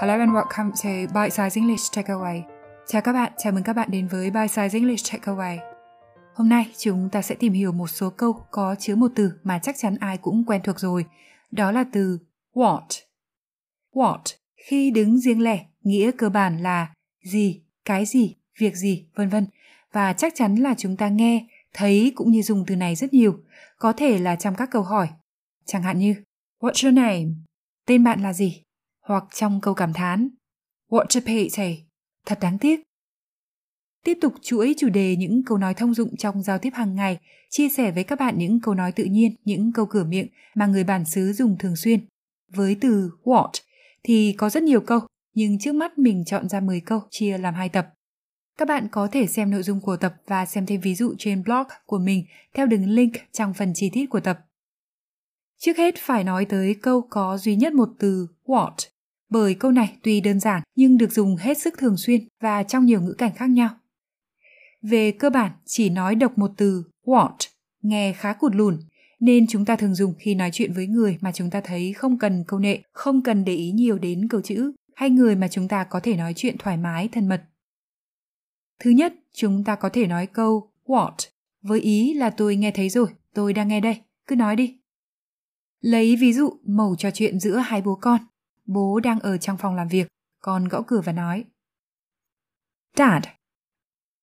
Hello and welcome to Bite Size English Takeaway. Chào các bạn, chào mừng các bạn đến với Bite Size English Takeaway. Hôm nay chúng ta sẽ tìm hiểu một số câu có chứa một từ mà chắc chắn ai cũng quen thuộc rồi. Đó là từ what. What khi đứng riêng lẻ nghĩa cơ bản là gì, cái gì, việc gì, vân vân. Và chắc chắn là chúng ta nghe, thấy cũng như dùng từ này rất nhiều. Có thể là trong các câu hỏi. Chẳng hạn như What's your name? Tên bạn là gì? Hoặc trong câu cảm thán What a pity, thật đáng tiếc. Tiếp tục chuỗi chủ đề những câu nói thông dụng trong giao tiếp hàng ngày, chia sẻ với các bạn những câu nói tự nhiên, những câu cửa miệng mà người bản xứ dùng thường xuyên. Với từ what thì có rất nhiều câu, nhưng trước mắt mình chọn ra 10 câu chia làm hai tập. Các bạn có thể xem nội dung của tập và xem thêm ví dụ trên blog của mình theo đường link trong phần chi tiết của tập. Trước hết phải nói tới câu có duy nhất một từ what bởi câu này tuy đơn giản nhưng được dùng hết sức thường xuyên và trong nhiều ngữ cảnh khác nhau. Về cơ bản, chỉ nói độc một từ what nghe khá cụt lùn, nên chúng ta thường dùng khi nói chuyện với người mà chúng ta thấy không cần câu nệ, không cần để ý nhiều đến câu chữ, hay người mà chúng ta có thể nói chuyện thoải mái, thân mật. Thứ nhất, chúng ta có thể nói câu what với ý là tôi nghe thấy rồi, tôi đang nghe đây, cứ nói đi. Lấy ví dụ mẩu trò chuyện giữa hai bố con. Bố đang ở trong phòng làm việc, con gõ cửa và nói. Dad.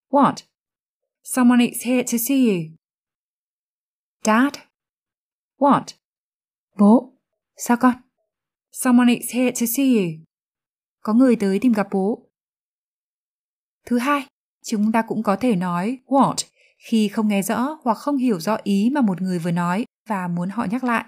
What? Someone is here to see you. Dad. What? Bố. Sao con? Someone is here to see you. Có người tới tìm gặp bố. Thứ hai, chúng ta cũng có thể nói what khi không nghe rõ hoặc không hiểu rõ ý mà một người vừa nói và muốn họ nhắc lại.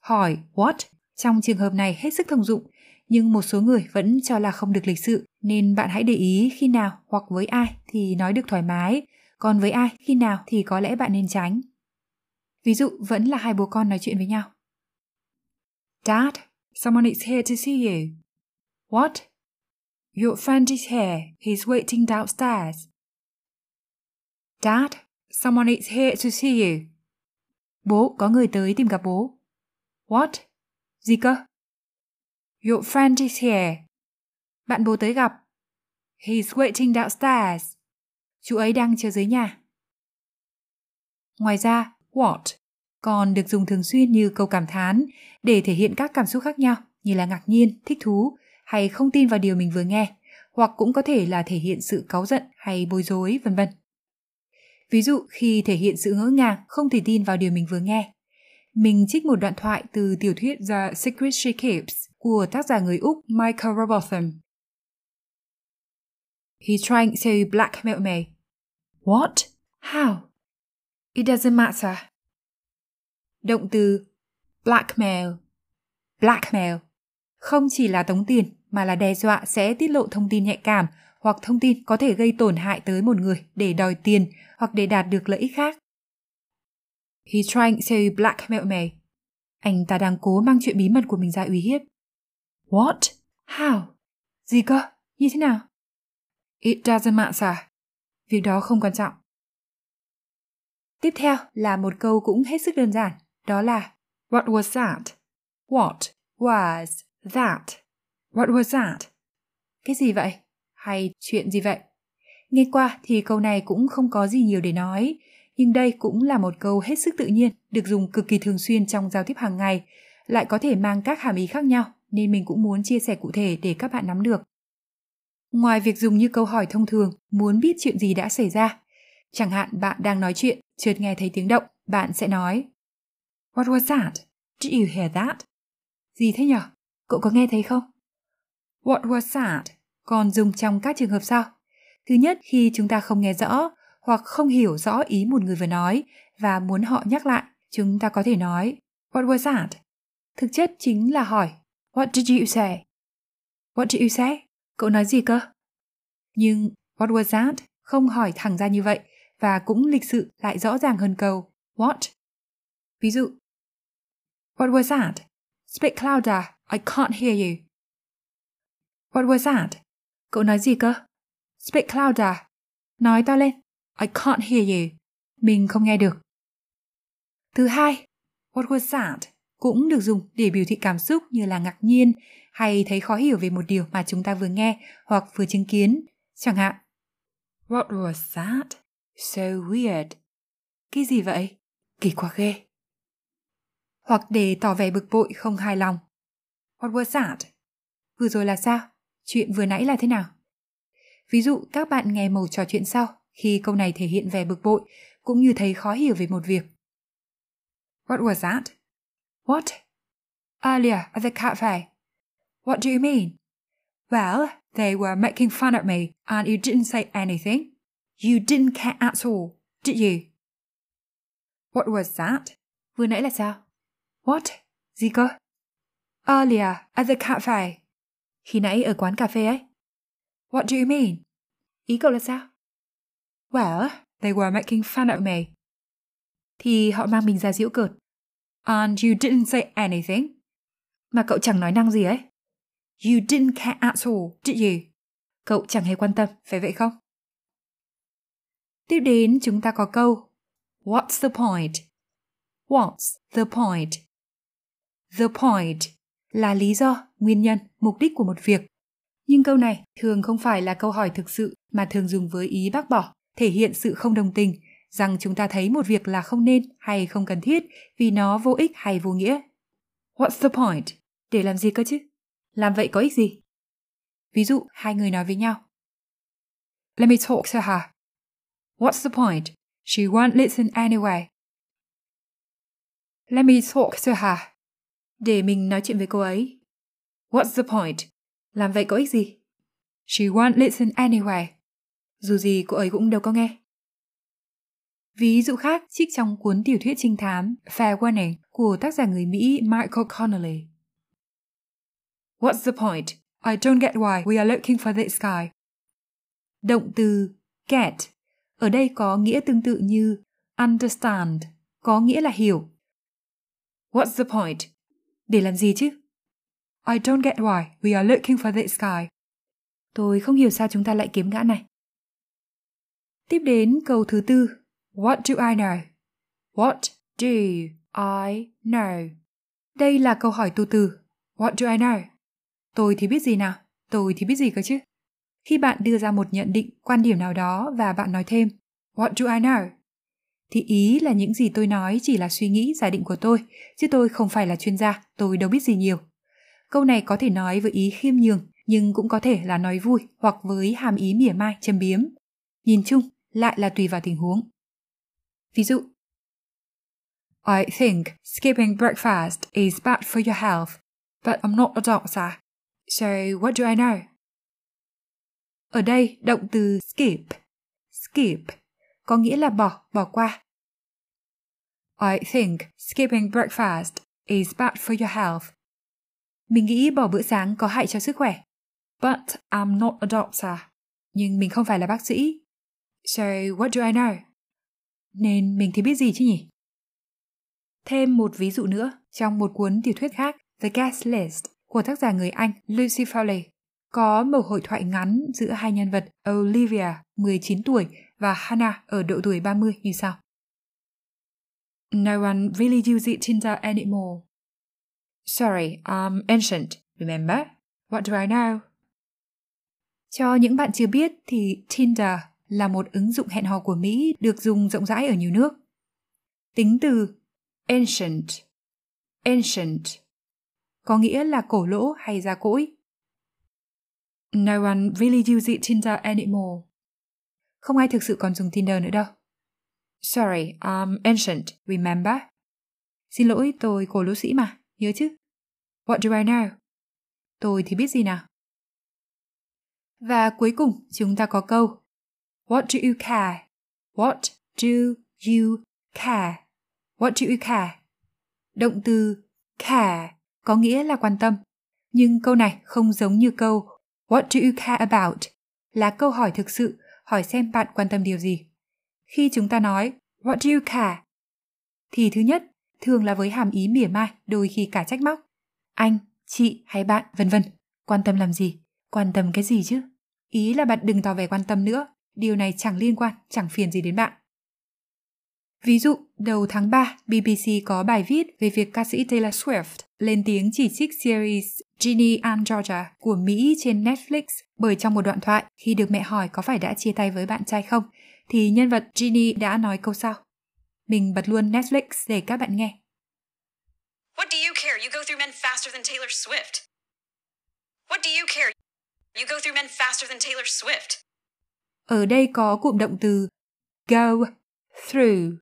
Hỏi what trong trường hợp này hết sức thông dụng, nhưng một số người vẫn cho là không được lịch sự, nên bạn hãy để ý khi nào hoặc với ai thì nói được thoải mái, còn với ai khi nào thì có lẽ bạn nên tránh. Ví dụ vẫn là hai bố con nói chuyện với nhau. Dad, someone is here to see you. What? Your friend is here. He's waiting downstairs. Dad, someone is here to see you. Bố, có người tới tìm gặp bố. What? Gì cơ? Your friend is here. Bạn bố tới gặp. He's waiting downstairs. Chú ấy đang chờ dưới nhà. Ngoài ra, what còn được dùng thường xuyên như câu cảm thán để thể hiện các cảm xúc khác nhau như là ngạc nhiên, thích thú hay không tin vào điều mình vừa nghe, hoặc cũng có thể là thể hiện sự cáu giận hay bối rối, vân vân. Ví dụ khi thể hiện sự ngỡ ngàng, không thể tin vào điều mình vừa nghe, mình trích một đoạn thoại từ tiểu thuyết The Secret She Keeps của tác giả người Úc Michael Robotham. He's trying to blackmail me. What? How? It doesn't matter. Động từ blackmail. Blackmail không chỉ là tống tiền, mà là đe dọa sẽ tiết lộ thông tin nhạy cảm hoặc thông tin có thể gây tổn hại tới một người để đòi tiền hoặc để đạt được lợi ích khác. He's trying to blackmail me. Anh ta đang cố mang chuyện bí mật của mình ra uy hiếp. What? How? Gì cơ? Như thế nào? It doesn't matter. Việc đó không quan trọng. Tiếp theo là một câu cũng hết sức đơn giản, đó là What was that? What was that? What was that? Cái gì vậy? Hay chuyện gì vậy? Nghe qua thì câu này cũng không có gì nhiều để nói, nhưng đây cũng là một câu hết sức tự nhiên, được dùng cực kỳ thường xuyên trong giao tiếp hàng ngày, lại có thể mang các hàm ý khác nhau, nên mình cũng muốn chia sẻ cụ thể để các bạn nắm được. Ngoài việc dùng như câu hỏi thông thường, muốn biết chuyện gì đã xảy ra, chẳng hạn bạn đang nói chuyện, chợt nghe thấy tiếng động, bạn sẽ nói What was that? Did you hear that? Gì thế nhở? Cậu có nghe thấy không? What was that? Còn dùng trong các trường hợp sau. Thứ nhất, khi chúng ta không nghe rõ hoặc không hiểu rõ ý một người vừa nói và muốn họ nhắc lại, chúng ta có thể nói What was that? Thực chất chính là hỏi What did you say? What did you say? Cậu nói gì cơ? Nhưng What was that? Không hỏi thẳng ra như vậy và cũng lịch sự lại rõ ràng hơn câu What? Ví dụ What was that? Speak louder, I can't hear you. What was that? Cậu nói gì cơ? Speak louder. Nói to lên. I can't hear you. Mình không nghe được. Thứ hai, what was that? cũng được dùng để biểu thị cảm xúc như là ngạc nhiên hay thấy khó hiểu về một điều mà chúng ta vừa nghe hoặc vừa chứng kiến. Chẳng hạn, What was that? So weird. Cái gì vậy? Kỳ quá ghê. Hoặc để tỏ vẻ bực bội không hài lòng. What was that? Vừa rồi là sao? Chuyện vừa nãy là thế nào? Ví dụ các bạn nghe màu trò chuyện sau khi câu này thể hiện vẻ bực bội cũng như thấy khó hiểu về một việc. What was that? What? Earlier at the cafe. What do you mean? Well, they were making fun of me and you didn't say anything. You didn't care at all, did you? What was that? Vừa nãy là sao? What? Gì cơ? Earlier at the cafe. Khi nãy ở quán cà phê ấy. What do you mean? Ý cậu là sao? Well, they were making fun of me. Thì họ mang mình ra giễu cợt. And you didn't say anything. Mà cậu chẳng nói năng gì ấy. You didn't care at all, did you? Cậu chẳng hề quan tâm, phải vậy không? Tiếp đến chúng ta có câu What's the point? What's the point? The point là lý do, nguyên nhân, mục đích của một việc. Nhưng câu này thường không phải là câu hỏi thực sự mà thường dùng với ý bác bỏ, thể hiện sự không đồng tình, rằng chúng ta thấy một việc là không nên hay không cần thiết vì nó vô ích hay vô nghĩa. What's the point? Để làm gì cơ chứ? Làm vậy có ích gì? Ví dụ, hai người nói với nhau. Let me talk to her. What's the point? She won't listen anyway. Let me talk to her. Để mình nói chuyện với cô ấy. What's the point? Làm vậy có ích gì? She won't listen anyway. Dù gì cô ấy cũng đâu có nghe. Ví dụ khác trích trong cuốn tiểu thuyết trinh thám Fair Warning của tác giả người Mỹ Michael Connelly. What's the point? I don't get why we are looking for this guy. Động từ get ở đây có nghĩa tương tự như understand, có nghĩa là hiểu. What's the point? Để làm gì chứ? I don't get why we are looking for this guy. Tôi không hiểu sao chúng ta lại kiếm gã này. Tiếp đến câu thứ tư. What do I know? What do I know? Đây là câu hỏi tu từ. What do I know? Tôi thì biết gì nào? Tôi thì biết gì cơ chứ? Khi bạn đưa ra một nhận định, quan điểm nào đó và bạn nói thêm What do I know? Thì ý là những gì tôi nói chỉ là suy nghĩ, giả định của tôi, chứ tôi không phải là chuyên gia, tôi đâu biết gì nhiều. Câu này có thể nói với ý khiêm nhường, nhưng cũng có thể là nói vui hoặc với hàm ý mỉa mai, châm biếm. Nhìn chung, lại là tùy vào tình huống. Ví dụ, I think skipping breakfast is bad for your health, but I'm not a doctor, so what do I know? Ở đây, động từ skip, skip có nghĩa là bỏ, bỏ qua. I think skipping breakfast is bad for your health. Mình nghĩ bỏ bữa sáng có hại cho sức khỏe. But I'm not a doctor. Nhưng mình không phải là bác sĩ. So what do I know? Nên mình thì biết gì chứ nhỉ? Thêm một ví dụ nữa trong một cuốn tiểu thuyết khác, The Guest List của tác giả người Anh Lucy Foley có một hội thoại ngắn giữa hai nhân vật Olivia, 19 tuổi và Hannah ở độ tuổi 30 như sau. No one really uses Tinder anymore. Sorry, I'm ancient, remember? What do I know? Cho những bạn chưa biết thì Tinder là một ứng dụng hẹn hò của Mỹ được dùng rộng rãi ở nhiều nước. Tính từ ancient, ancient có nghĩa là cổ lỗ hay già cỗi. No one really uses Tinder anymore. Không ai thực sự còn dùng Tinder nữa đâu. Sorry, I'm ancient, remember? Xin lỗi, tôi cổ lỗ sĩ mà, nhớ chứ? What do I know? Tôi thì biết gì nào? Và cuối cùng chúng ta có câu What do you care? What do you care? What do you care? Động từ care có nghĩa là quan tâm. Nhưng câu này không giống như câu What do you care about? Là câu hỏi thực sự, hỏi xem bạn quan tâm điều gì. Khi chúng ta nói What do you care? Thì thứ nhất, thường là với hàm ý mỉa mai, đôi khi cả trách móc. Anh, chị hay bạn, vân vân. Quan tâm làm gì? Quan tâm cái gì chứ? Ý là bạn đừng tỏ vẻ quan tâm nữa, điều này chẳng liên quan, chẳng phiền gì đến bạn. Ví dụ, đầu tháng 3, BBC có bài viết về việc ca sĩ Taylor Swift lên tiếng chỉ trích series Ginny and Georgia của Mỹ trên Netflix bởi trong một đoạn thoại khi được mẹ hỏi có phải đã chia tay với bạn trai không, thì nhân vật Ginny đã nói câu sau. Mình bật luôn Netflix để các bạn nghe. What do you care? You go through men faster than Taylor Swift. What do you care? You go through men faster than Taylor Swift. Ở đây có cụm động từ go through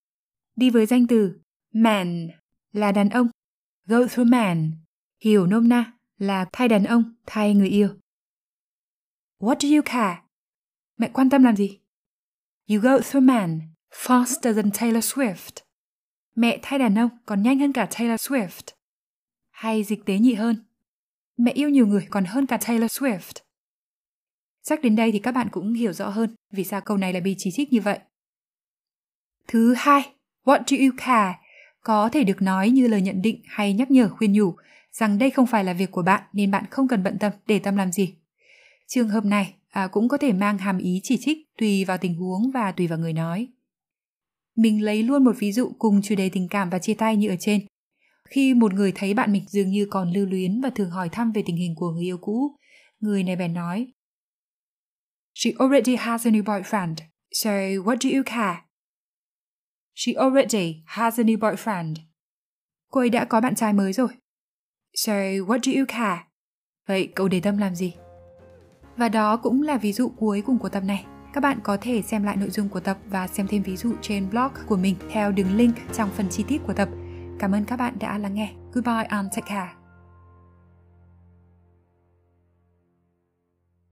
đi với danh từ man là đàn ông. Go through man hiểu nôm na là thay đàn ông, thay người yêu. What do you care? Mẹ quan tâm làm gì? You go through man faster than Taylor Swift. Mẹ thay đàn ông còn nhanh hơn cả Taylor Swift. Hay dịch tế nhị hơn. Mẹ yêu nhiều người còn hơn cả Taylor Swift. Chắc đến đây thì các bạn cũng hiểu rõ hơn vì sao câu này lại bị chỉ trích như vậy. Thứ hai, what do you care có thể được nói như lời nhận định hay nhắc nhở khuyên nhủ rằng đây không phải là việc của bạn nên bạn không cần bận tâm để tâm làm gì. Trường hợp này à, cũng có thể mang hàm ý chỉ trích tùy vào tình huống và tùy vào người nói. Mình lấy luôn một ví dụ cùng chủ đề tình cảm và chia tay như ở trên. Khi một người thấy bạn mình dường như còn lưu luyến và thường hỏi thăm về tình hình của người yêu cũ, người này bèn nói She already has a new boyfriend, so what do you care? She already has a new boyfriend. Cô ấy đã có bạn trai mới rồi. So what do you care? Vậy cậu để tâm làm gì? Và đó cũng là ví dụ cuối cùng của tập này. Các bạn có thể xem lại nội dung của tập và xem thêm ví dụ trên blog của mình theo đường link trong phần chi tiết của tập. Cảm ơn các bạn đã lắng nghe. Goodbye and take care.